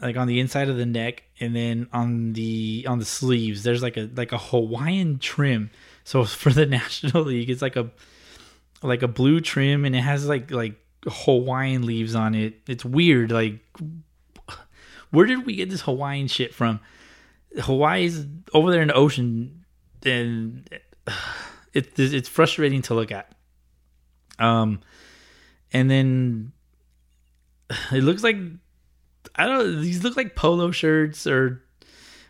like on the inside of the neck and then on the on the sleeves there's like a like a hawaiian trim. So for the national league it's like a like a blue trim and it has like like hawaiian leaves on it. It's weird like where did we get this hawaiian shit from? Hawaii's over there in the ocean and it, it's frustrating to look at. Um and then it looks like I don't. These look like polo shirts or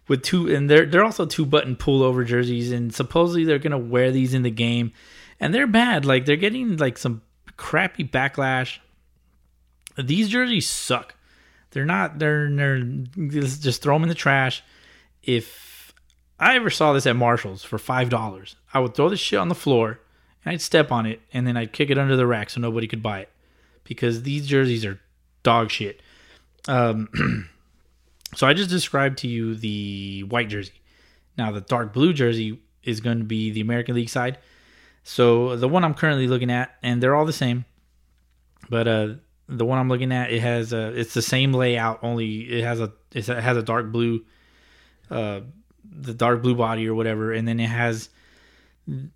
with two, and they're they're also two button pullover jerseys, and supposedly they're gonna wear these in the game, and they're bad. Like they're getting like some crappy backlash. These jerseys suck. They're not. They're they're just throw them in the trash. If I ever saw this at Marshalls for five dollars, I would throw this shit on the floor and I'd step on it and then I'd kick it under the rack so nobody could buy it because these jerseys are dog shit. Um, so I just described to you the white jersey. Now the dark blue jersey is going to be the American League side. So the one I'm currently looking at, and they're all the same, but uh, the one I'm looking at, it has a, it's the same layout, only it has a, it has a dark blue, uh, the dark blue body or whatever, and then it has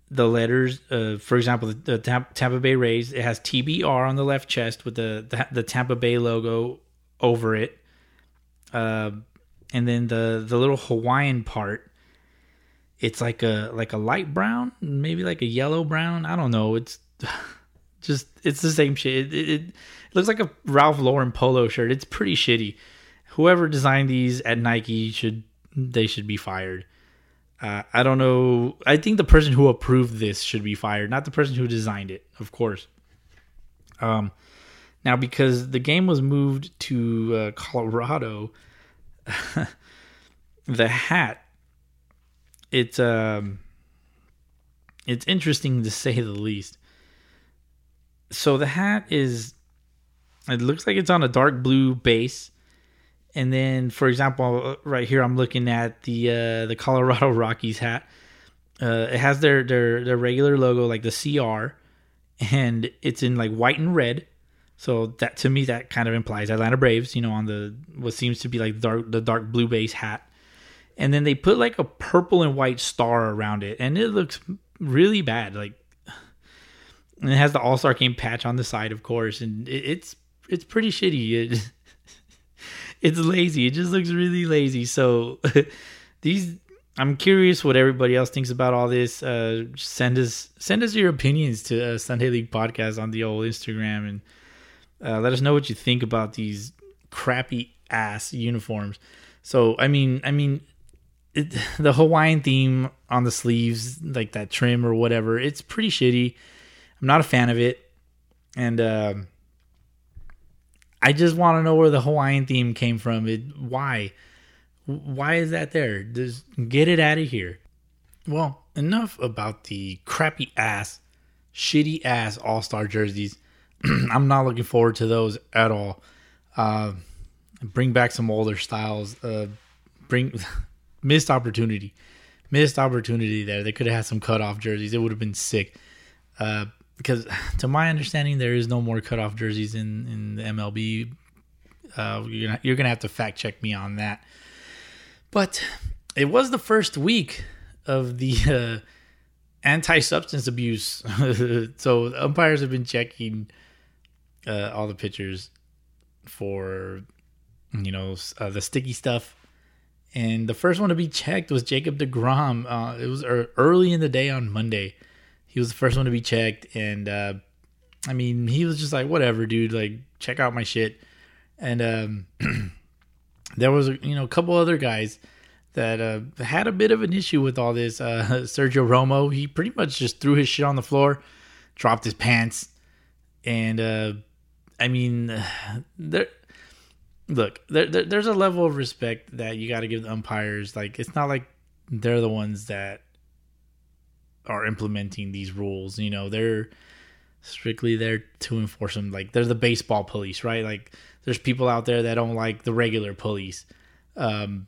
the letters. Uh, for example, the, the Tampa Bay Rays, it has TBR on the left chest with the the, the Tampa Bay logo over it, uh, and then the the little Hawaiian part. It's like a like a light brown, maybe like a yellow brown. I don't know. It's just it's the same shit. It, it, it looks like a Ralph Lauren polo shirt. It's pretty shitty. Whoever designed these at Nike should they should be fired. Uh, I don't know. I think the person who approved this should be fired, not the person who designed it, of course. Um, now because the game was moved to uh, Colorado, the hat it's um it's interesting to say the least. So the hat is it looks like it's on a dark blue base. And then for example, uh, right here I'm looking at the uh the Colorado Rockies hat. Uh it has their their their regular logo like the CR and it's in like white and red. So that to me that kind of implies Atlanta Braves, you know, on the what seems to be like dark the dark blue base hat and then they put like a purple and white star around it, and it looks really bad. Like, and it has the All Star Game patch on the side, of course, and it, it's it's pretty shitty. It, it's lazy. It just looks really lazy. So these, I'm curious what everybody else thinks about all this. Uh, send us send us your opinions to uh, Sunday League Podcast on the old Instagram, and uh, let us know what you think about these crappy ass uniforms. So I mean, I mean, it, the Hawaiian theme on the sleeves, like that trim or whatever, it's pretty shitty. I'm not a fan of it, and uh, I just want to know where the Hawaiian theme came from. It why, why is that there? Just get it out of here. Well, enough about the crappy ass, shitty ass All Star jerseys. I'm not looking forward to those at all. Uh, bring back some older styles. Uh, bring missed opportunity, missed opportunity there. They could have had some cutoff jerseys. It would have been sick. Uh, because to my understanding, there is no more cutoff jerseys in in the MLB. Uh, you're gonna, you're gonna have to fact check me on that. But it was the first week of the uh, anti-substance abuse, so umpires have been checking uh, all the pitchers for you know uh, the sticky stuff and the first one to be checked was Jacob DeGrom. Uh, it was early in the day on Monday. He was the first one to be checked, and uh, I mean, he was just like, "Whatever, dude. Like, check out my shit." And um, there was, you know, a couple other guys that uh, had a bit of an issue with all this. Uh, Sergio Romo, he pretty much just threw his shit on the floor, dropped his pants, and uh, I mean, there look, there, there, there's a level of respect that you got to give the umpires. Like, it's not like they're the ones that are implementing these rules. You know, they're strictly there to enforce them. Like, they're the baseball police, right? Like, there's people out there that don't like the regular police. Um,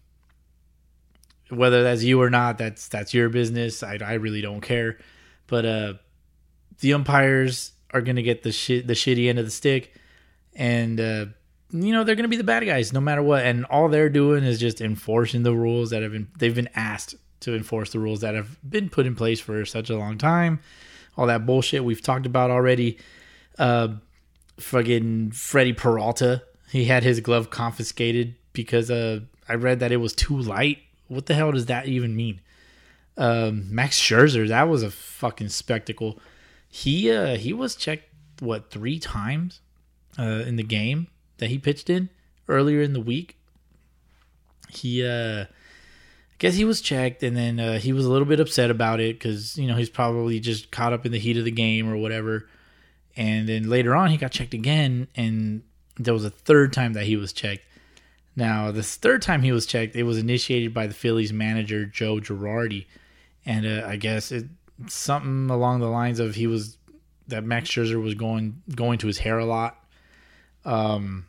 whether that's you or not, that's that's your business. I, I really don't care. But uh, the umpires are gonna get the shit the shitty end of the stick, and uh, you know they're going to be the bad guys no matter what. And all they're doing is just enforcing the rules that have been they've been asked to enforce the rules that have been put in place for such a long time. All that bullshit we've talked about already. Uh fucking Freddie Peralta he had his glove confiscated because uh I read that it was too light. What the hell does that even mean? Um Max Scherzer that was a fucking spectacle. He uh he was checked what 3 times uh in the game that he pitched in earlier in the week. He, uh, I guess he was checked, and then uh, he was a little bit upset about it because you know he's probably just caught up in the heat of the game or whatever. And then later on, he got checked again, and there was a third time that he was checked. Now, this third time he was checked, it was initiated by the Phillies manager Joe Girardi, and uh, I guess it something along the lines of he was that Max Scherzer was going going to his hair a lot. Um,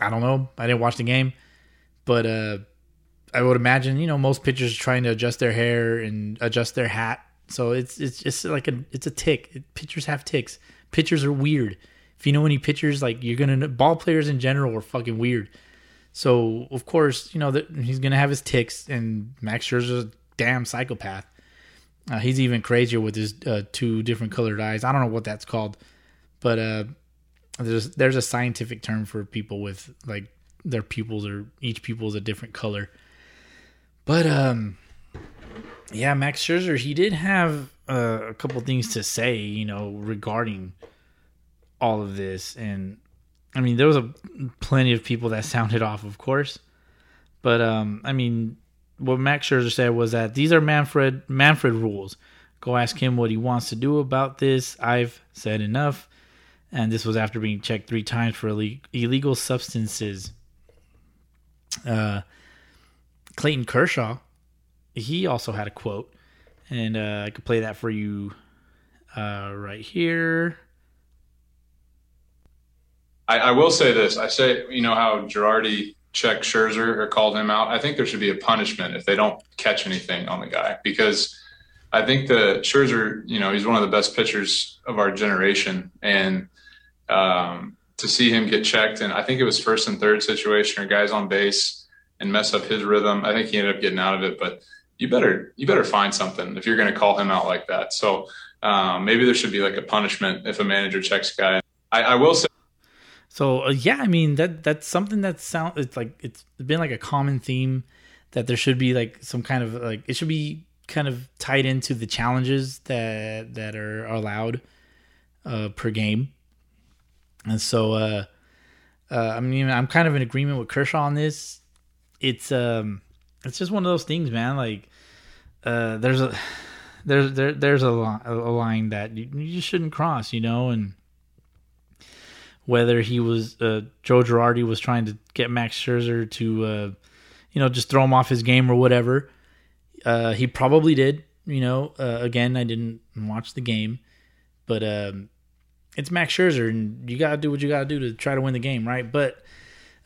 I don't know. I didn't watch the game, but uh, I would imagine you know most pitchers trying to adjust their hair and adjust their hat. So it's it's just like a it's a tick. Pitchers have ticks. Pitchers are weird. If you know any pitchers, like you're gonna ball players in general are fucking weird. So of course you know that he's gonna have his ticks, and Max Scherzer's a damn psychopath. Uh, he's even crazier with his uh, two different colored eyes. I don't know what that's called, but uh, there's there's a scientific term for people with like their pupils or each pupil is a different color. But um, yeah, Max Scherzer he did have uh, a couple things to say, you know, regarding all of this, and I mean there was a plenty of people that sounded off, of course, but um, I mean what Max Scherzer said was that these are Manfred Manfred rules. Go ask him what he wants to do about this. I've said enough. And this was after being checked three times for illegal substances. Uh, Clayton Kershaw, he also had a quote, and uh, I could play that for you uh, right here. I, I, will say this: I say, you know how Girardi checked Scherzer or called him out. I think there should be a punishment if they don't catch anything on the guy because I think the Scherzer, you know, he's one of the best pitchers of our generation, and um, to see him get checked, and I think it was first and third situation or guys on base and mess up his rhythm. I think he ended up getting out of it, but you better you better find something if you're going to call him out like that. So um, maybe there should be like a punishment if a manager checks a guy. I, I will say. So uh, yeah, I mean that that's something that sounds it's like it's been like a common theme that there should be like some kind of like it should be kind of tied into the challenges that that are allowed uh, per game. And so, uh, uh, I mean, I'm kind of in agreement with Kershaw on this. It's um, it's just one of those things, man. Like, uh, there's a there's there there's a, a line that you, you shouldn't cross, you know, and whether he was uh, Joe Girardi was trying to get Max Scherzer to, uh, you know, just throw him off his game or whatever. Uh, he probably did. You know, uh, again, I didn't watch the game, but um, it's Max Scherzer, and you got to do what you got to do to try to win the game, right? But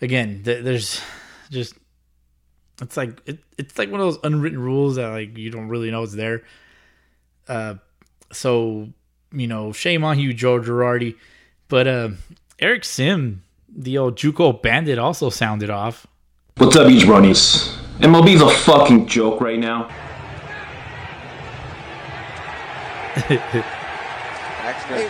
again, th- there's just it's like it, it's like one of those unwritten rules that like you don't really know it's there. Uh, so you know, shame on you, Joe Girardi. But uh, Eric Sim, the old JUCO bandit, also sounded off. What's up, Each Bronies? MLB's a fucking joke right now. Hey,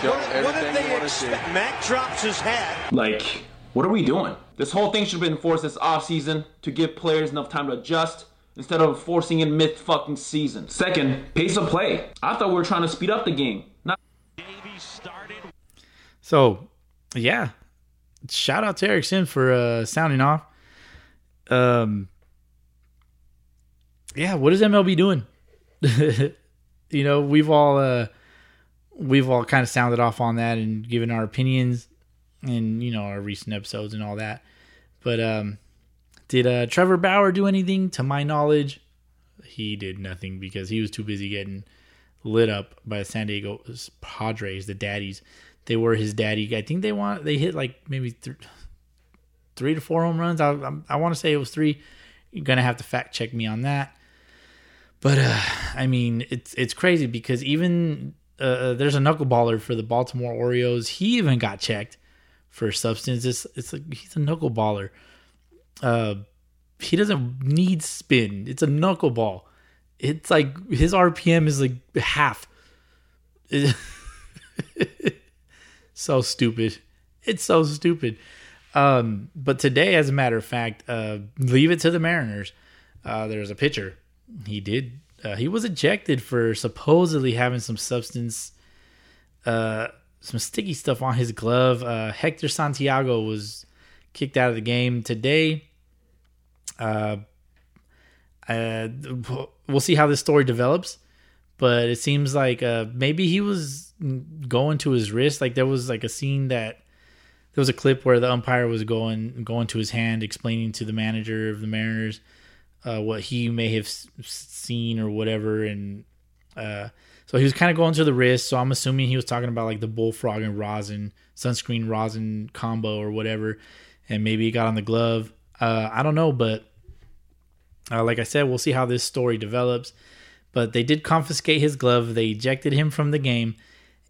what, what did they expect? Mac drops his hat. Like, what are we doing? This whole thing should have been enforced this off season to give players enough time to adjust instead of forcing in mid fucking season. Second, pace of play. I thought we were trying to speed up the game. Not so, yeah. Shout out to Eric Sims for uh, sounding off. Um, yeah, what is MLB doing? you know, we've all uh, we've all kind of sounded off on that and given our opinions and you know our recent episodes and all that. But um, did uh, Trevor Bauer do anything? To my knowledge, he did nothing because he was too busy getting lit up by the San Diego Padres, the Daddies. They were his daddy. I think they want they hit like maybe th- three to four home runs. I I, I want to say it was three. You're gonna have to fact check me on that. But uh, I mean, it's it's crazy because even uh, uh, there's a knuckleballer for the Baltimore Orioles. He even got checked for substance. It's, it's like he's a knuckleballer. Uh, he doesn't need spin. It's a knuckleball. It's like his RPM is like half. so stupid. It's so stupid. Um, but today, as a matter of fact, uh, leave it to the Mariners. Uh, there's a pitcher. He did uh, he was ejected for supposedly having some substance, uh, some sticky stuff on his glove. Uh, Hector Santiago was kicked out of the game today. Uh, uh, we'll see how this story develops, but it seems like uh, maybe he was going to his wrist. Like there was like a scene that there was a clip where the umpire was going going to his hand, explaining to the manager of the Mariners uh, what he may have seen or whatever, and uh, so he was kind of going to the wrist. So I'm assuming he was talking about like the bullfrog and rosin, sunscreen rosin combo or whatever, and maybe he got on the glove. Uh, I don't know, but Uh, like I said, we'll see how this story develops. But they did confiscate his glove. They ejected him from the game,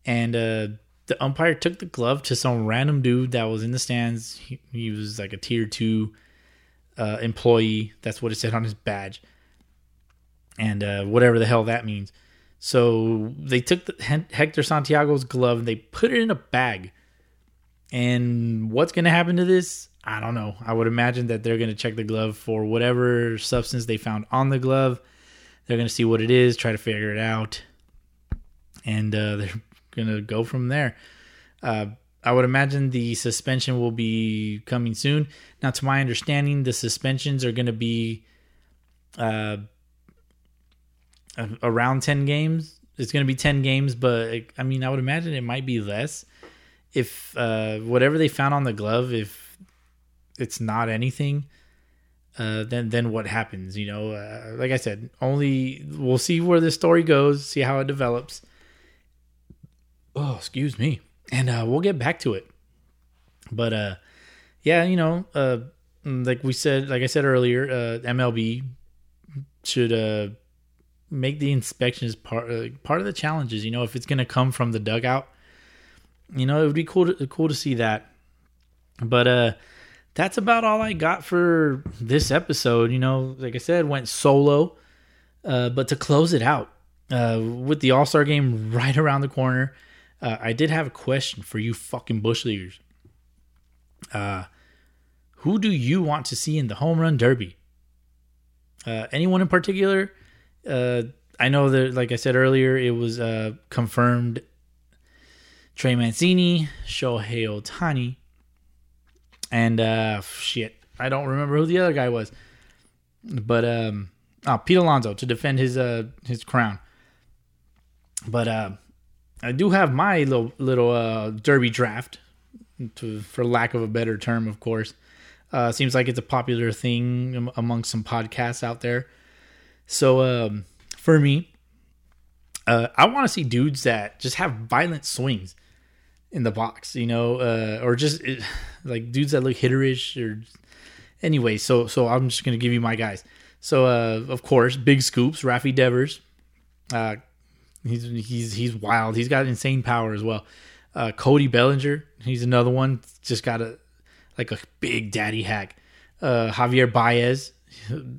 and uh, the umpire took the glove to some random dude that was in the stands. He, he was like a tier two uh, employee. That's what it said on his badge, and uh, whatever the hell that means. So they took the, Hector Santiago's glove and they put it in a bag. And what's going to happen to this? I don't know. I would imagine that they're going to check the glove for whatever substance they found on the glove. They're going to see what it is, try to figure it out, and uh, they're going to go from there. Uh, I would imagine the suspension will be coming soon. Now, to my understanding, the suspensions are going to be uh, around 10 games. It's going to be 10 games, but I mean, I would imagine it might be less if uh, whatever they found on the glove, if it's not anything, uh, then then what happens? You know, uh, like I said, only we'll see where the story goes, see how it develops. Oh, excuse me, and uh, we'll get back to it. But uh, yeah, you know, uh, like we said, like I said earlier, uh, MLB should uh make the inspections part uh, part of the challenges. You know, if it's going to come from the dugout, you know, it would be cool to, cool to see that. But uh, that's about all I got for this episode. You know, like I said, went solo. Uh, but to close it out, uh, with the All Star game right around the corner, uh, I did have a question for you fucking Bush Leaguers. Uh, who do you want to see in the home run derby? Uh, anyone in particular? Uh, I know that, like I said earlier, it was uh, confirmed Trey Mancini, Shohei Ohtani, and uh, shit, I don't remember who the other guy was, but um, oh, Pete Alonso to defend his uh his crown. But uh, I do have my little little uh, derby draft, to, for lack of a better term, of course. Uh, seems like it's a popular thing among some podcasts out there. So um, for me, uh, I want to see dudes that just have violent swings in the box, you know, uh, or just like dudes that look hitterish or anyway. So so I'm just gonna give you my guys. So uh, of course, big scoops, Rafi Devers. Uh, he's he's he's wild. He's got insane power as well. Uh, Cody Bellinger, he's another one. Just got a like a big daddy hack. Uh, Javier Baez,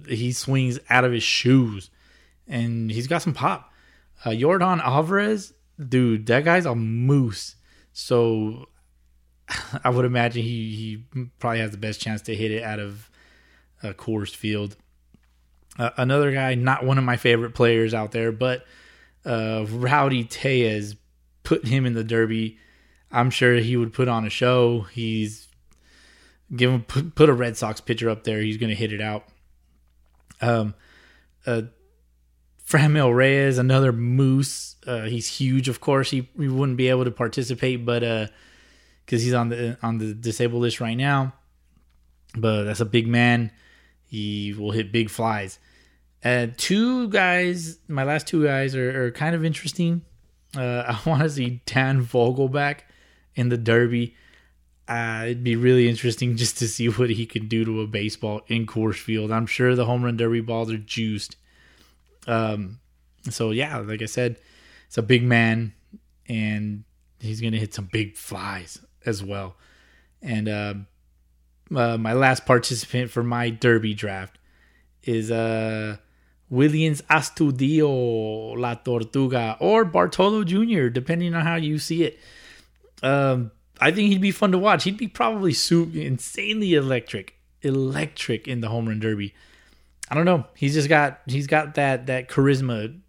he swings out of his shoes, and he's got some pop. Uh, Yordan Alvarez, dude, that guy's a moose. So I would imagine he, he probably has the best chance to hit it out of uh, Coors Field. Uh, another guy, not one of my favorite players out there, but uh, Rowdy Tellez, put him in the Derby. I'm sure he would put on a show. He's give him put, put a Red Sox pitcher up there. He's going to hit it out. Um, uh, Franmil Reyes, another moose. Uh, he's huge, of course. He, he wouldn't be able to participate, but uh, because he's on the on the disabled list right now. But that's a big man. He will hit big flies. Uh, two guys, my last two guys are, are kind of interesting. Uh, I want to see Dan Vogelbach in the Derby. Uh, it'd be really interesting just to see what he can do to a baseball in Coors Field. I'm sure the home run derby balls are juiced. Um, so yeah, like I said, it's a big man, and he's gonna hit some big flies as well. And uh, uh, my last participant for my derby draft is uh, Willians Astudillo La Tortuga or Bartolo Jr., depending on how you see it. Um, I think he'd be fun to watch. He'd be probably super insanely electric, electric in the home run derby. I don't know. He's just got he's got that that charisma.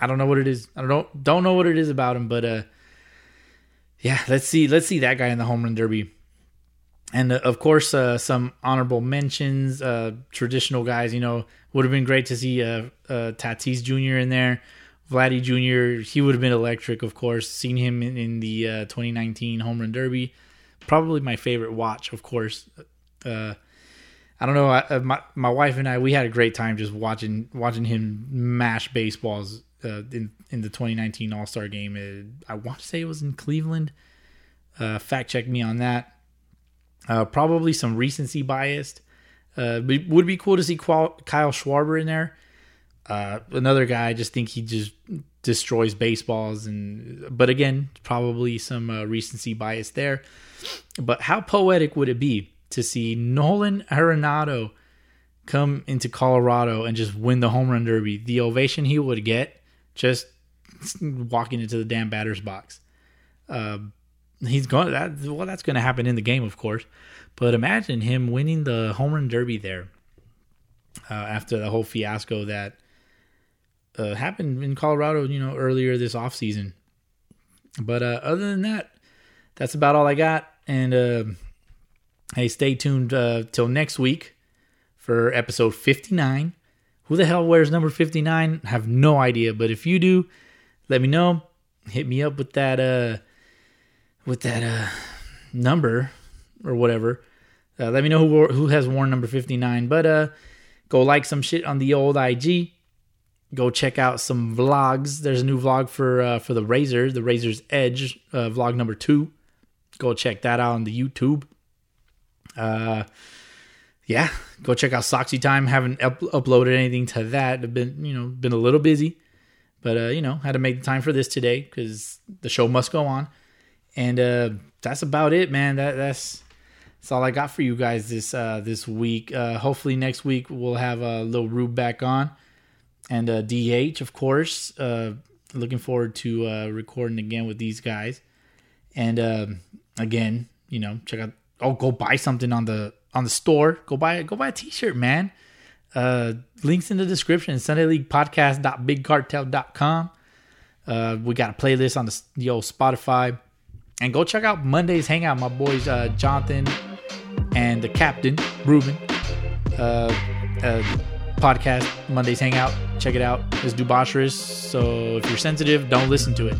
I don't know what it is. I don't don't know what it is about him, but uh, yeah. Let's see let's see that guy in the home run derby. And uh, of course, uh, some honorable mentions. Uh, traditional guys, you know, would have been great to see uh, uh, Tatis Jr. in there. Vladdy Jr. He would have been electric, of course. Seen him in, in the uh, 2019 Home Run Derby. Probably my favorite watch, of course. Uh, I don't know. I, uh, my my wife and I we had a great time just watching watching him mash baseballs uh, in in the 2019 All Star game. It, I want to say it was in Cleveland. Uh, fact check me on that. Uh, probably some recency biased. Uh, but it would be cool to see Kyle Schwarber in there. Uh, another guy, I just think he just destroys baseballs, and but again, probably some uh, recency bias there. But how poetic would it be to see Nolan Arenado come into Colorado and just win the home run derby? The ovation he would get just walking into the damn batter's box. Uh, he's going that well, that's going to happen in the game, of course. But imagine him winning the home run derby there uh, after the whole fiasco that uh, happened in Colorado, you know, earlier this offseason. But uh, other than that, that's about all I got. And uh, hey, stay tuned uh, till next week for episode 59. Who the hell wears number 59? I have no idea. But if you do, let me know. Hit me up with that uh with that uh number or whatever. Uh, let me know who who has worn number 59. But uh go like some shit on the old IG. Go check out some vlogs. There's a new vlog for uh, for the Razor, the Razor's Edge, uh, vlog number two. Go check that out on the YouTube. Uh, yeah, go check out Soxy Time. Haven't up- uploaded anything to that. I've been you know been a little busy, but uh, you know had to make the time for this today because the show must go on. And uh, that's about it, man. That that's that's all I got for you guys this uh, this week. Uh, hopefully next week we'll have a uh, little Rube back on, and uh, DH of course. Uh, looking forward to uh, recording again with these guys, and um, again, you know, check out. Oh, go buy something on the on the store. Go buy go buy a T-shirt, man. Uh, links in the description. Sunday League Podcast.bigcartel.com. Uh, we got a playlist on the, old Spotify. And go check out Monday's Hangout. My boys uh, Jonathan and the captain, Ruben. Uh, uh, podcast, Monday's Hangout. Check it out. It's debaucherous. So if you're sensitive, don't listen to it.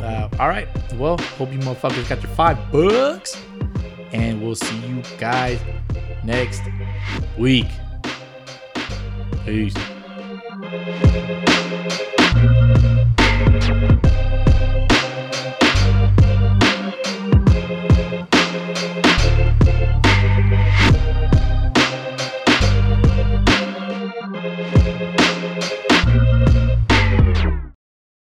Uh, all right. Well, hope you motherfuckers got your five bucks. And we'll see you guys next week. Peace.